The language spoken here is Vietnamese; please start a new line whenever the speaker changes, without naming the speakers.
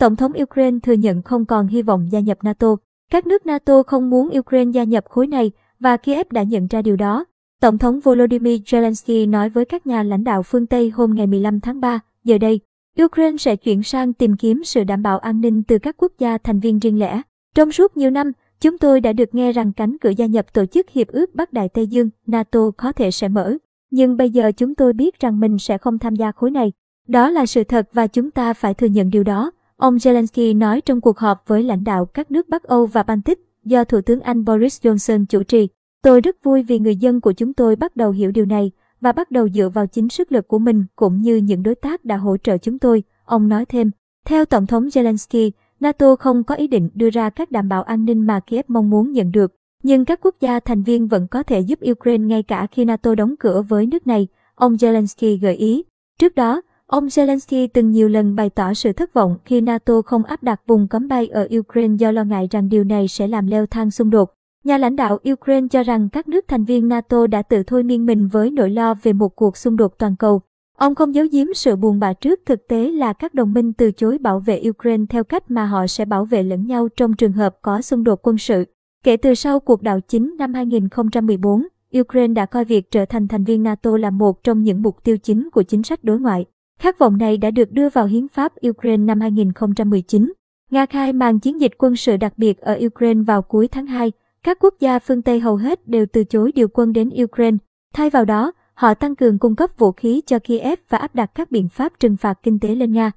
Tổng thống Ukraine thừa nhận không còn hy vọng gia nhập NATO. Các nước NATO không muốn Ukraine gia nhập khối này và Kiev đã nhận ra điều đó. Tổng thống Volodymyr Zelensky nói với các nhà lãnh đạo phương Tây hôm ngày 15 tháng 3, giờ đây, Ukraine sẽ chuyển sang tìm kiếm sự đảm bảo an ninh từ các quốc gia thành viên riêng lẻ. Trong suốt nhiều năm, chúng tôi đã được nghe rằng cánh cửa gia nhập Tổ chức Hiệp ước Bắc Đại Tây Dương, NATO có thể sẽ mở. Nhưng bây giờ chúng tôi biết rằng mình sẽ không tham gia khối này. Đó là sự thật và chúng ta phải thừa nhận điều đó. Ông Zelensky nói trong cuộc họp với lãnh đạo các nước Bắc Âu và Baltic do Thủ tướng Anh Boris Johnson chủ trì. Tôi rất vui vì người dân của chúng tôi bắt đầu hiểu điều này và bắt đầu dựa vào chính sức lực của mình cũng như những đối tác đã hỗ trợ chúng tôi, ông nói thêm. Theo Tổng thống Zelensky, NATO không có ý định đưa ra các đảm bảo an ninh mà Kiev mong muốn nhận được, nhưng các quốc gia thành viên vẫn có thể giúp Ukraine ngay cả khi NATO đóng cửa với nước này, ông Zelensky gợi ý. Trước đó, ông Zelensky từng nhiều lần bày tỏ sự thất vọng khi NATO không áp đặt vùng cấm bay ở Ukraine do lo ngại rằng điều này sẽ làm leo thang xung đột. Nhà lãnh đạo Ukraine cho rằng các nước thành viên NATO đã tự thôi miên mình với nỗi lo về một cuộc xung đột toàn cầu. Ông không giấu giếm sự buồn bã trước thực tế là các đồng minh từ chối bảo vệ Ukraine theo cách mà họ sẽ bảo vệ lẫn nhau trong trường hợp có xung đột quân sự. Kể từ sau cuộc đảo chính năm 2014, Ukraine đã coi việc trở thành thành viên NATO là một trong những mục tiêu chính của chính sách đối ngoại. Khát vọng này đã được đưa vào hiến pháp Ukraine năm 2019. Nga khai màn chiến dịch quân sự đặc biệt ở Ukraine vào cuối tháng 2. Các quốc gia phương Tây hầu hết đều từ chối điều quân đến Ukraine. Thay vào đó, họ tăng cường cung cấp vũ khí cho Kiev và áp đặt các biện pháp trừng phạt kinh tế lên Nga.